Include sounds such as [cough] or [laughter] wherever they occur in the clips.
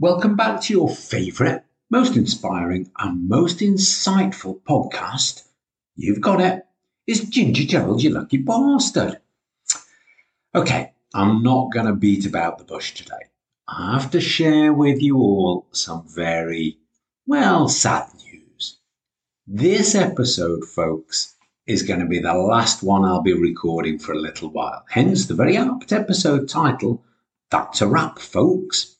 welcome back to your favourite, most inspiring, and most insightful podcast. You've got it. It's Ginger Gerald, you lucky bastard. Okay, I'm not going to beat about the bush today. I have to share with you all some very, well, sad news. This episode, folks, is going to be the last one I'll be recording for a little while. Hence the very apt episode title, That's a Wrap, folks.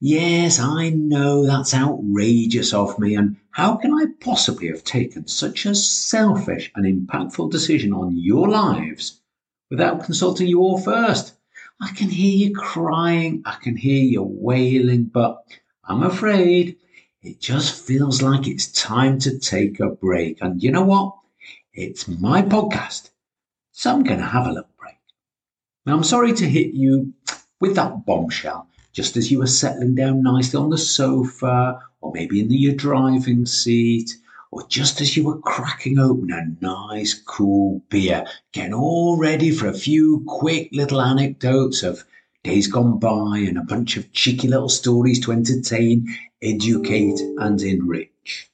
Yes, I know that's outrageous of me, and how can I possibly have taken such a selfish and impactful decision on your lives without consulting you all first? I can hear you crying, I can hear you wailing, but I'm afraid it just feels like it's time to take a break. And you know what? It's my podcast, so I'm going to have a little break. Now, I'm sorry to hit you with that bombshell just as you were settling down nicely on the sofa, or maybe in the, your driving seat, or just as you were cracking open a nice cool beer, getting all ready for a few quick little anecdotes of days gone by and a bunch of cheeky little stories to entertain, educate, and enrich.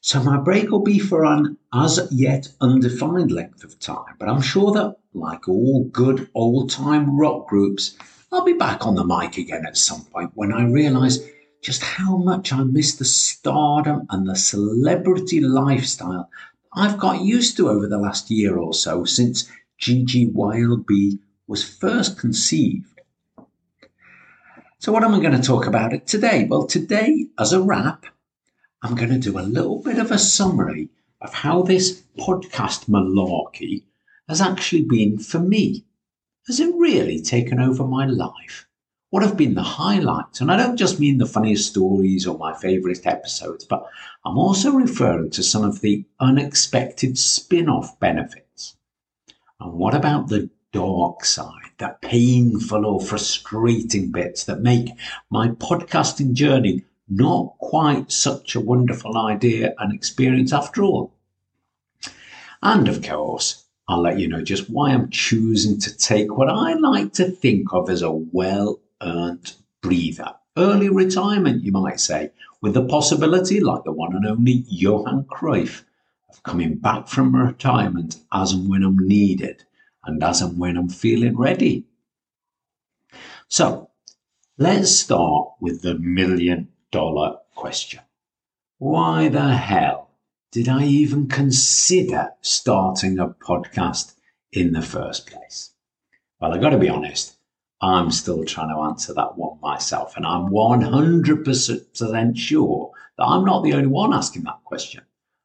So my break will be for an as yet undefined length of time, but I'm sure that, like all good old time rock groups, I'll be back on the mic again at some point when I realise just how much I miss the stardom and the celebrity lifestyle I've got used to over the last year or so since Gigi GGYLB was first conceived. So, what am I going to talk about it today? Well, today, as a wrap, I'm going to do a little bit of a summary of how this podcast malarkey has actually been for me. Has it really taken over my life? What have been the highlights? And I don't just mean the funniest stories or my favourite episodes, but I'm also referring to some of the unexpected spin off benefits. And what about the dark side, the painful or frustrating bits that make my podcasting journey not quite such a wonderful idea and experience after all? And of course, I'll let you know just why I'm choosing to take what I like to think of as a well earned breather. Early retirement, you might say, with the possibility, like the one and only Johan Cruyff, of coming back from retirement as and when I'm needed and as and when I'm feeling ready. So, let's start with the million dollar question. Why the hell did I even consider starting a podcast in the first place? Well, I've got to be honest, I'm still trying to answer that one myself. And I'm 100% sure that I'm not the only one asking that question.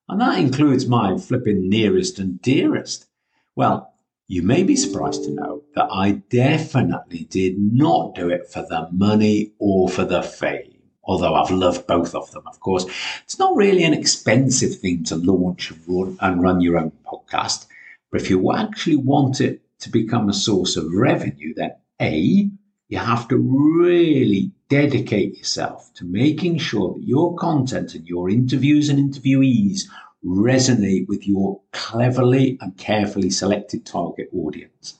And that includes my flipping nearest and dearest. Well, you may be surprised to know that I definitely did not do it for the money or for the fame although I've loved both of them, of course. It's not really an expensive thing to launch and run your own podcast. But if you actually want it to become a source of revenue, then A, you have to really dedicate yourself to making sure that your content and your interviews and interviewees resonate with your cleverly and carefully selected target audience.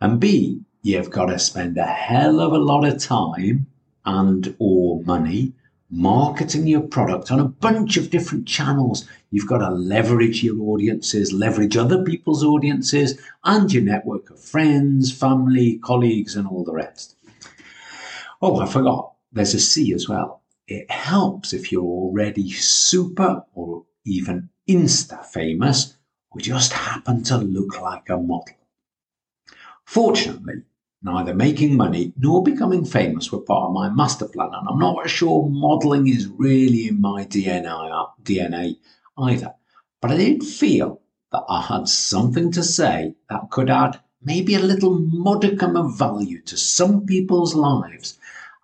And B, you've got to spend a hell of a lot of time and or money marketing your product on a bunch of different channels. You've got to leverage your audiences, leverage other people's audiences, and your network of friends, family, colleagues, and all the rest. Oh, I forgot. There's a C as well. It helps if you're already super or even insta famous or just happen to look like a model. Fortunately, Neither making money nor becoming famous were part of my master plan, and I'm not sure modelling is really in my DNA, uh, DNA either. But I did feel that I had something to say that could add maybe a little modicum of value to some people's lives.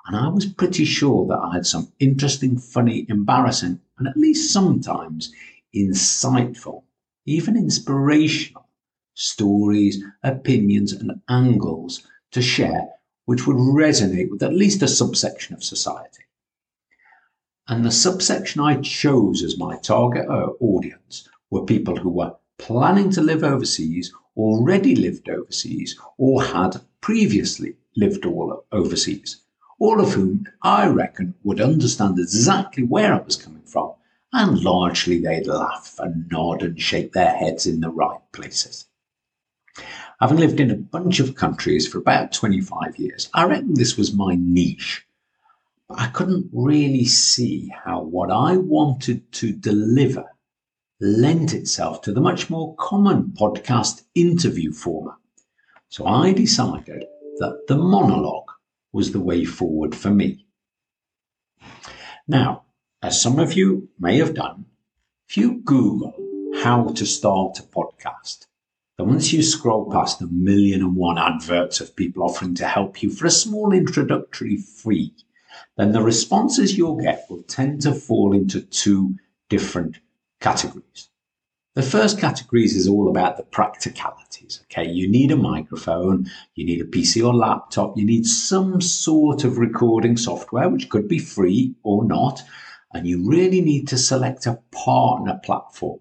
And I was pretty sure that I had some interesting, funny, embarrassing, and at least sometimes insightful, even inspirational stories, opinions, and angles to share which would resonate with at least a subsection of society. And the subsection I chose as my target uh, audience were people who were planning to live overseas, already lived overseas, or had previously lived all overseas, all of whom I reckon would understand exactly where I was coming from, and largely they'd laugh and nod and shake their heads in the right places. Having lived in a bunch of countries for about 25 years, I reckon this was my niche. But I couldn't really see how what I wanted to deliver lent itself to the much more common podcast interview format. So I decided that the monologue was the way forward for me. Now, as some of you may have done, if you Google how to start a podcast, then once you scroll past the million and one adverts of people offering to help you for a small introductory fee, then the responses you'll get will tend to fall into two different categories. The first categories is all about the practicalities. Okay, you need a microphone, you need a PC or laptop, you need some sort of recording software, which could be free or not, and you really need to select a partner platform,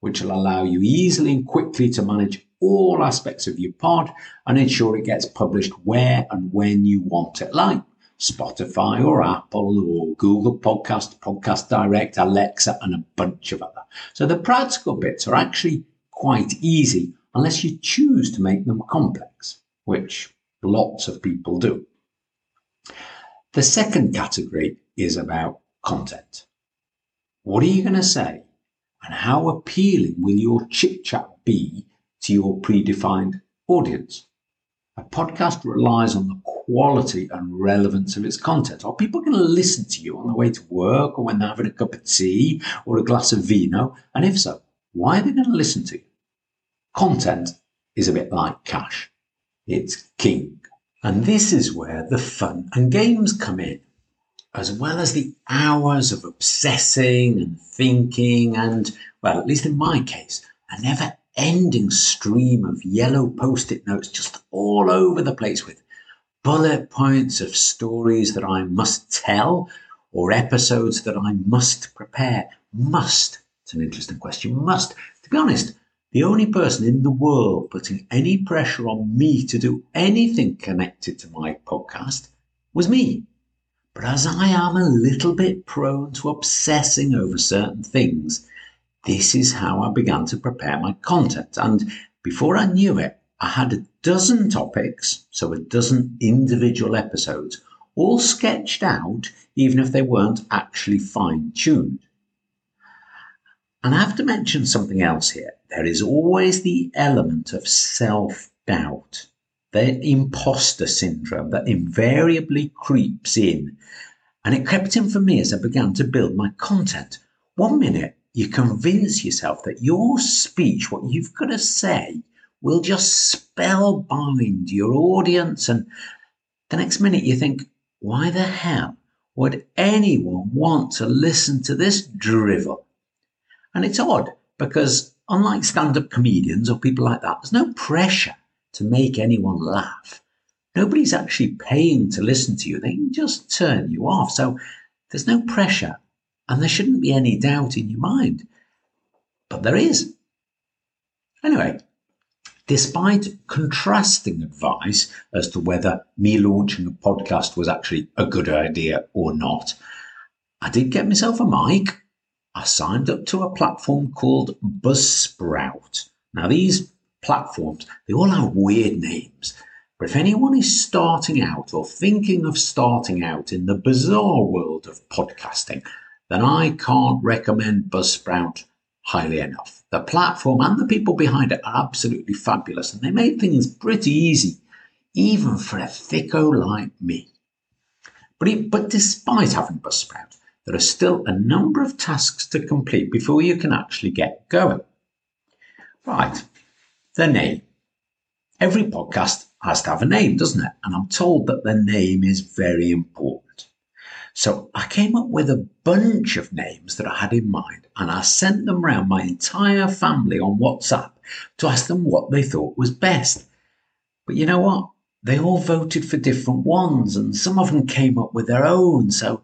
which will allow you easily and quickly to manage all aspects of your pod and ensure it gets published where and when you want it, like Spotify or Apple or Google Podcast, Podcast Direct, Alexa, and a bunch of other. So the practical bits are actually quite easy unless you choose to make them complex, which lots of people do. The second category is about content. What are you going to say? And how appealing will your chit chat be to your predefined audience? A podcast relies on the quality and relevance of its content. Are people going to listen to you on the way to work or when they're having a cup of tea or a glass of vino? And if so, why are they going to listen to you? Content is a bit like cash. It's king. And this is where the fun and games come in, as well as the hours of obsessing and thinking and, well, at least in my case, a never ending stream of yellow post it notes just all over the place with bullet points of stories that I must tell or episodes that I must prepare. Must. It's an interesting question. Must. To be honest, the only person in the world putting any pressure on me to do anything connected to my podcast was me. But as I am a little bit prone to obsessing over certain things, this is how I began to prepare my content. And before I knew it, I had a dozen topics, so a dozen individual episodes, all sketched out, even if they weren't actually fine tuned. And I have to mention something else here. There is always the element of self doubt, the imposter syndrome that invariably creeps in. And it crept in for me as I began to build my content. One minute, you convince yourself that your speech, what you've got to say, will just spellbind your audience. And the next minute you think, why the hell would anyone want to listen to this drivel? And it's odd because, unlike stand up comedians or people like that, there's no pressure to make anyone laugh. Nobody's actually paying to listen to you, they can just turn you off. So there's no pressure, and there shouldn't be any doubt in your mind. But there is. Anyway, despite contrasting advice as to whether me launching a podcast was actually a good idea or not, I did get myself a mic. I signed up to a platform called Buzzsprout. Now, these platforms, they all have weird names. But if anyone is starting out or thinking of starting out in the bizarre world of podcasting, then I can't recommend Buzzsprout highly enough. The platform and the people behind it are absolutely fabulous, and they made things pretty easy, even for a thicko like me. But, it, but despite having Buzzsprout, there are still a number of tasks to complete before you can actually get going. Right, the name. Every podcast has to have a name, doesn't it? And I'm told that the name is very important. So I came up with a bunch of names that I had in mind and I sent them round my entire family on WhatsApp to ask them what they thought was best. But you know what? They all voted for different ones and some of them came up with their own. So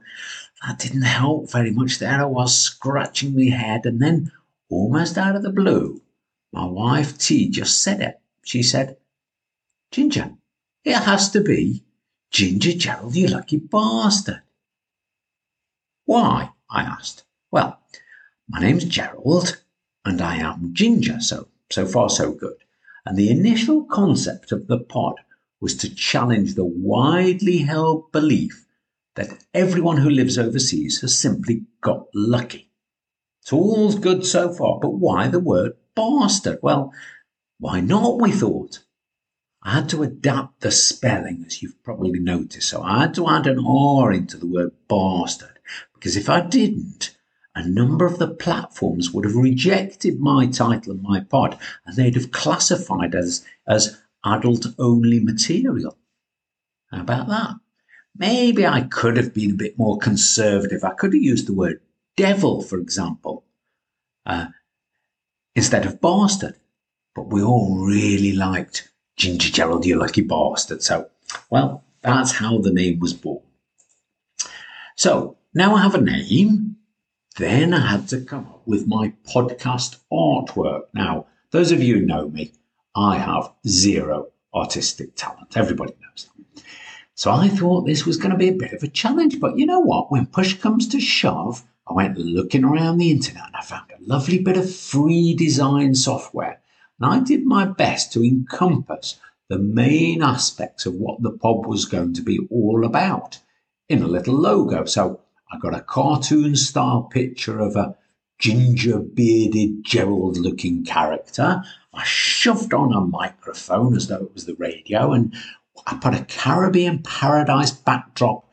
that didn't help very much. There I was scratching my head and then almost out of the blue, my wife T just said it. She said, Ginger, it has to be Ginger Gerald, you lucky bastard. Why? I asked. Well, my name's Gerald and I am Ginger, so so far so good. And the initial concept of the pod was to challenge the widely held belief that everyone who lives overseas has simply got lucky. It's all good so far, but why the word bastard? Well, why not, we thought. I had to adapt the spelling, as you've probably noticed, so I had to add an R into the word bastard, because if I didn't, a number of the platforms would have rejected my title and my pod, and they'd have classified as, as adult only material. How about that? Maybe I could have been a bit more conservative. I could have used the word devil, for example, uh, instead of bastard. But we all really liked Ginger Gerald, you lucky bastard. So, well, that's how the name was born. So now I have a name. Then I had to come up with my podcast artwork. Now, those of you who know me, I have zero artistic talent. Everybody knows that. So I thought this was going to be a bit of a challenge. But you know what? When push comes to shove, I went looking around the internet and I found a lovely bit of free design software. And I did my best to encompass the main aspects of what the pod was going to be all about in a little logo. So I got a cartoon style picture of a ginger bearded Gerald looking character. I shoved on a microphone as though it was the radio, and I put a Caribbean paradise backdrop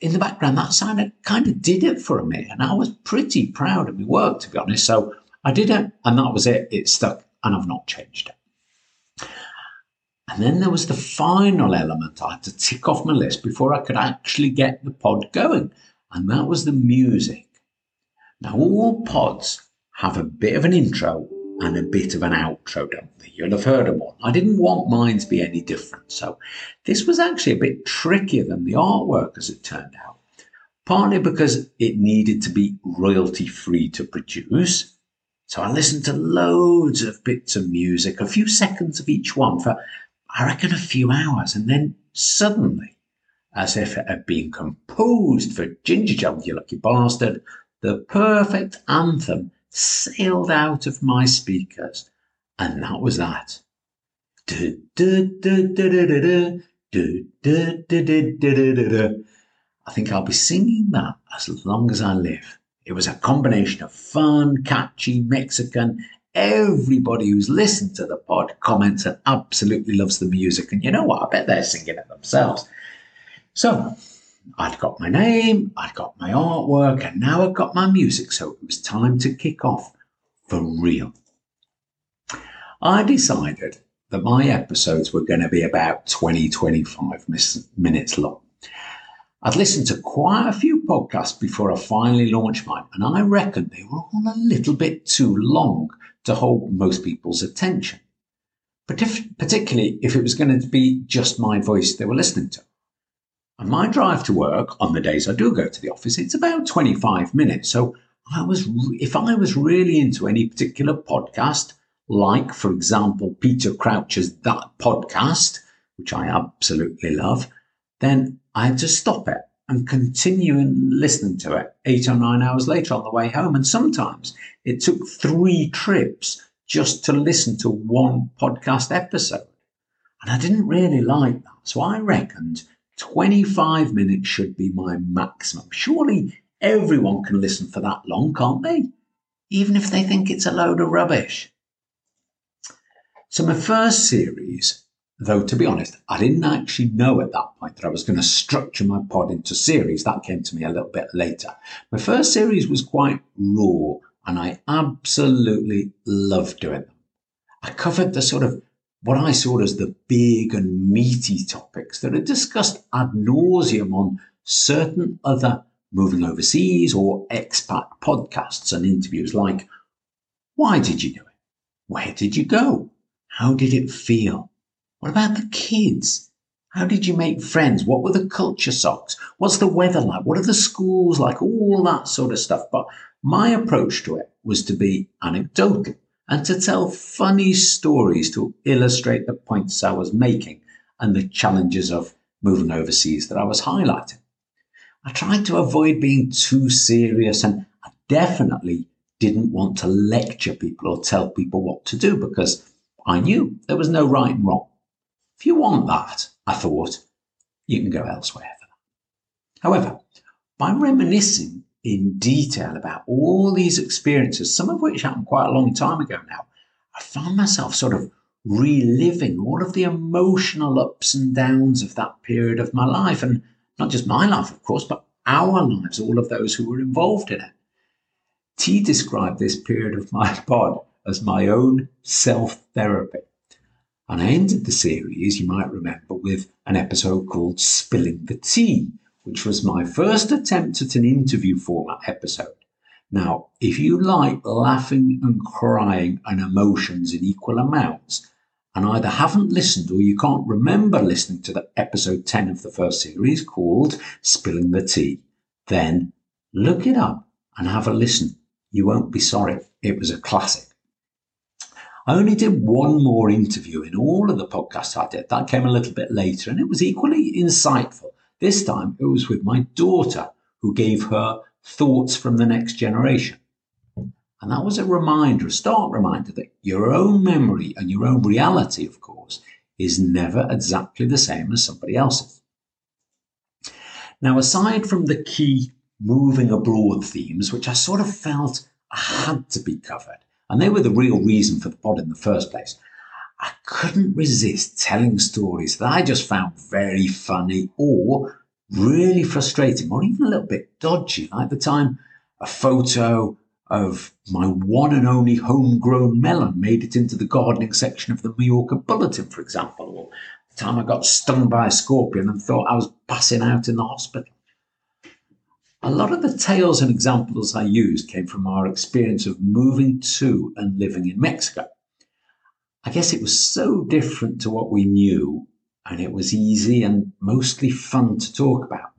in the background. That sounded kind of did it for me, and I was pretty proud of my work, to be honest. So I did it, and that was it. It stuck, and I've not changed it. And then there was the final element I had to tick off my list before I could actually get the pod going and that was the music. Now, all pods have a bit of an intro and a bit of an outro, don't they? You'll have heard them all. I didn't want mine to be any different, so this was actually a bit trickier than the artwork, as it turned out. Partly because it needed to be royalty free to produce. So I listened to loads of bits of music, a few seconds of each one for, I reckon, a few hours. And then suddenly as if it had been composed for Ginger Gerald, you lucky bastard, the perfect anthem sailed out of my speakers, and that was that. I think I'll be singing that as long as I live. It was a combination of fun, catchy, Mexican. Everybody who's listened to the pod comments and absolutely loves the music. And you know what? I bet they're singing it themselves. So I'd got my name, I'd got my artwork, and now I'd got my music. So it was time to kick off for real. I decided that my episodes were going to be about 20, 25 minutes long. I'd listened to quite a few podcasts before I finally launched mine, and I reckon they were all a little bit too long to hold most people's attention. But if, particularly if it was going to be just my voice they were listening to. My drive to work on the days I do go to the office, it's about 25 minutes. So I was, if I was really into any particular podcast, like, for example, Peter Crouch's That Podcast, which I absolutely love, then I had to stop it and continue listening to it eight or nine hours later on the way home. And sometimes it took three trips just to listen to one podcast episode. And I didn't really like that. So I reckoned 25 minutes should be my maximum. Surely everyone can listen for that long, can't they? Even if they think it's a load of rubbish. So, my first series, though, to be honest, I didn't actually know at that point that I was going to structure my pod into series. That came to me a little bit later. My first series was quite raw, and I absolutely loved doing them. I covered the sort of what I saw as the big and meaty topics that are discussed ad nauseum on certain other moving overseas or expat podcasts and interviews like why did you do it? Where did you go? How did it feel? What about the kids? How did you make friends? What were the culture shocks? What's the weather like? What are the schools like? All that sort of stuff. But my approach to it was to be anecdotal and to tell funny stories to illustrate the points I was making and the challenges of moving overseas that I was highlighting. I tried to avoid being too serious and I definitely didn't want to lecture people or tell people what to do because I knew there was no right and wrong. If you want that, I thought, you can go elsewhere for that. However, by reminiscing in detail about all these experiences, some of which happened quite a long time ago now, I found myself sort of reliving all of the emotional ups and downs of that period of my life. And not just my life, of course, but our lives, all of those who were involved in it. T described this period of my [laughs] pod as my own self therapy. And I ended the series, you might remember, with an episode called Spilling the Tea, which was my first attempt at an interview format episode. Now, if you like laughing and crying and emotions in equal amounts, and either haven't listened or you can't remember listening to the episode 10 of the first series called Spilling the Tea, then look it up and have a listen. You won't be sorry. It was a classic. I only did one more interview in all of the podcasts I did. That came a little bit later and it was equally insightful. This time it was with my daughter who gave her thoughts from the next generation. And that was a reminder, a stark reminder that your own memory and your own reality, of course, is never exactly the same as somebody else's. Now, aside from the key moving abroad themes, which I sort of felt had to be covered, and they were the real reason for the pod in the first place, I couldn't resist telling stories that I just found very funny or really frustrating or even a little bit dodgy. Like the time a photo of my one and only homegrown melon made it into the gardening section of the Mallorca Bulletin, for example, or the time I got stung by a scorpion and thought I was passing out in the hospital. A lot of the tales and examples I used came from our experience of moving to and living in Mexico. I guess it was so different to what we knew, and it was easy and mostly fun to talk about.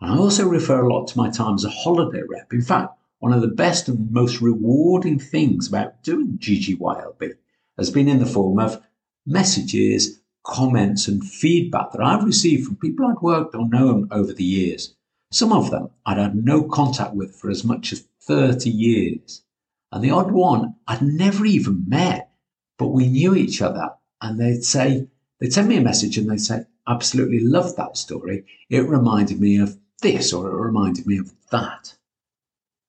And I also refer a lot to my time as a holiday rep. In fact, one of the best and most rewarding things about doing GGYLB has been in the form of messages, comments, and feedback that I've received from people I'd worked or known over the years. Some of them I'd had no contact with for as much as 30 years. And the odd one I'd never even met, but we knew each other. And they'd say, they'd send me a message and they'd say, absolutely loved that story. It reminded me of this or it reminded me of that.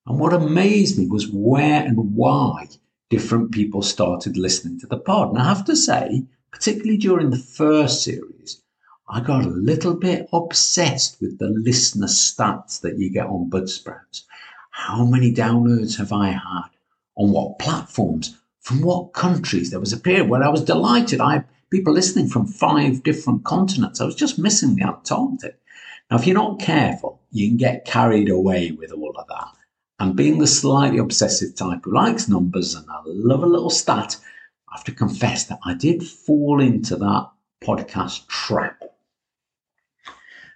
And what amazed me was where and why different people started listening to the pod. And I have to say, particularly during the first series, I got a little bit obsessed with the listener stats that you get on Buzzsprouts. How many downloads have I had? On what platforms? From what countries? There was a period where I was delighted. I had people listening from five different continents. I was just missing the Antarctic. Now, if you're not careful, you can get carried away with all of that. And being the slightly obsessive type who likes numbers and I love a little stat, I have to confess that I did fall into that podcast trap.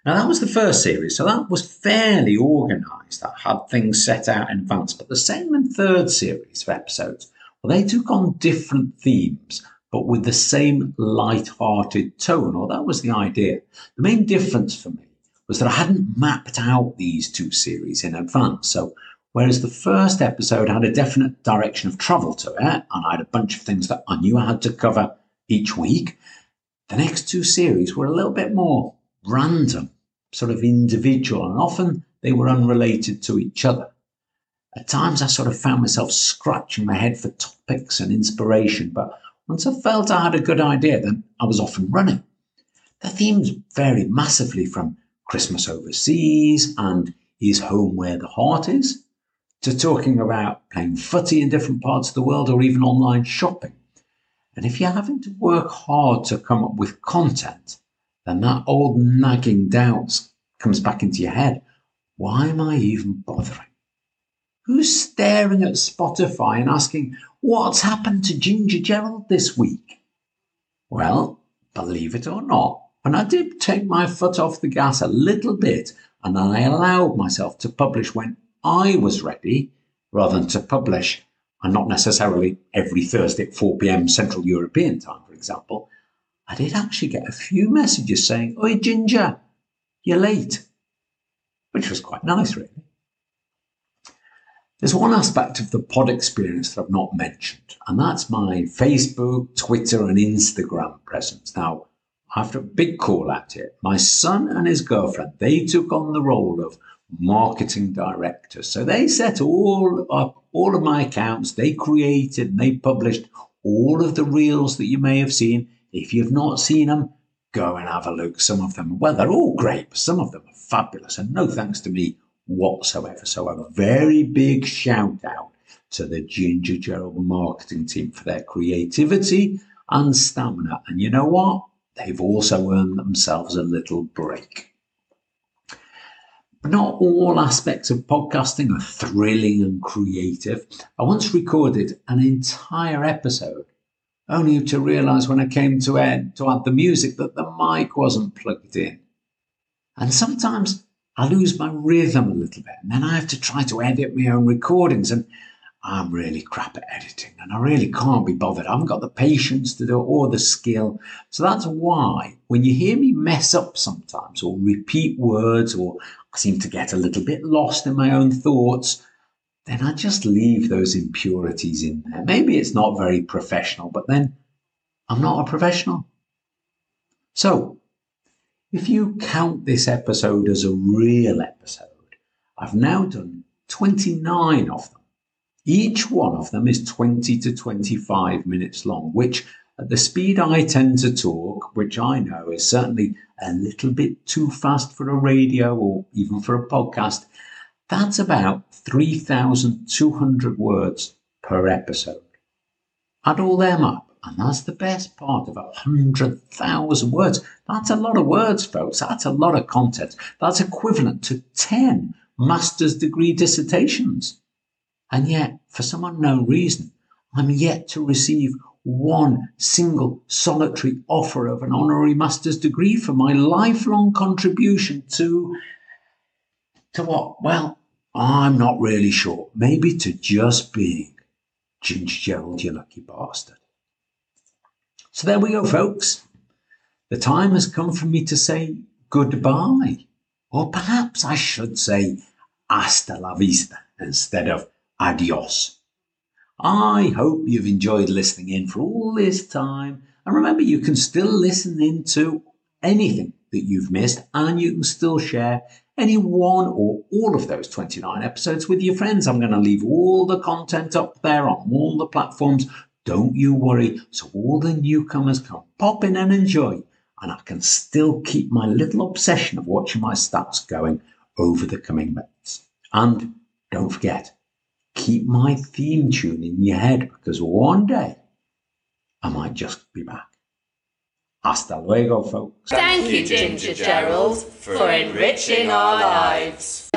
Now, that was the first series, so that was fairly organised. That had things set out in advance. But the second and third series of episodes, they took on different themes, but with the same light-hearted tone, or that was the idea. The main difference for me was that I hadn't mapped out these two series in advance. So Whereas the first episode had a definite direction of travel to it, and I had a bunch of things that I knew I had to cover each week, the next two series were a little bit more random, sort of individual, and often they were unrelated to each other. At times, I sort of found myself scratching my head for topics and inspiration, but once I felt I had a good idea, then I was off and running. The themes varied massively from Christmas overseas and Is Home Where the Heart Is to talking about playing footy in different parts of the world or even online shopping. And if you're having to work hard to come up with content, then that old nagging doubt comes back into your head. Why am I even bothering? Who's staring at Spotify and asking, What's happened to Ginger Gerald this week? Well, believe it or not, when I did take my foot off the gas a little bit and I allowed myself to publish when I was ready, rather than to publish, and not necessarily every Thursday at 4 p.m. Central European time, for example, I did actually get a few messages saying, Oi, Ginger, you're late, which was quite nice, really. There's one aspect of the pod experience that I've not mentioned, and that's my Facebook, Twitter, and Instagram presence. Now, after a big call out it, my son and his girlfriend, they took on the role of marketing director. So they set all up all of my accounts, they created and they published all of the reels that you may have seen. If you've not seen them, go and have a look. Some of them, well, they're all great, but some of them are fabulous. And no thanks to me whatsoever. So a very big shout out to the Ginger Gerald marketing team for their creativity and stamina. And you know what? They've also earned themselves a little break. But not all aspects of podcasting are thrilling and creative. I once recorded an entire episode only to realize when I came to add, to add the music that the mic wasn't plugged in. And sometimes I lose my rhythm a little bit, and then I have to try to edit my own recordings. And I'm really crap at editing, and I really can't be bothered. I haven't got the patience to do it or the skill. So that's why when you hear me mess up sometimes, or repeat words, or I seem to get a little bit lost in my own thoughts, then I just leave those impurities in there. Maybe it's not very professional, but then I'm not a professional. So if you count this episode as a real episode, I've now done 29 of them. Each one of them is 20 to 25 minutes long, which at the speed I tend to talk, which I know is certainly a little bit too fast for a radio or even for a podcast, that's about 3,200 words per episode. Add all them up, and that's the best part of a hundred thousand words. That's a lot of words, folks. That's a lot of content. That's equivalent to 10 master's degree dissertations. And yet, for some unknown reason, I'm yet to receive one single solitary offer of an honorary master's degree for my lifelong contribution to, to what? Well, I'm not really sure. Maybe to just being Ginger Gerald, you lucky bastard. So there we go, folks. The time has come for me to say goodbye. Or perhaps I should say hasta la vista instead of adios. I hope you've enjoyed listening in for all this time. And remember, you can still listen in to anything that you've missed and you can still share any one or all of those 29 episodes with your friends. I'm going to leave all the content up there on all the platforms don't you worry. So all the newcomers can pop in and enjoy, and I can still keep my little obsession of watching my stats going over the coming months. And don't forget, keep my theme tune in your head because one day I might just be back. Hasta luego, folks. Thank you, Ginger Gerald, for enriching our lives.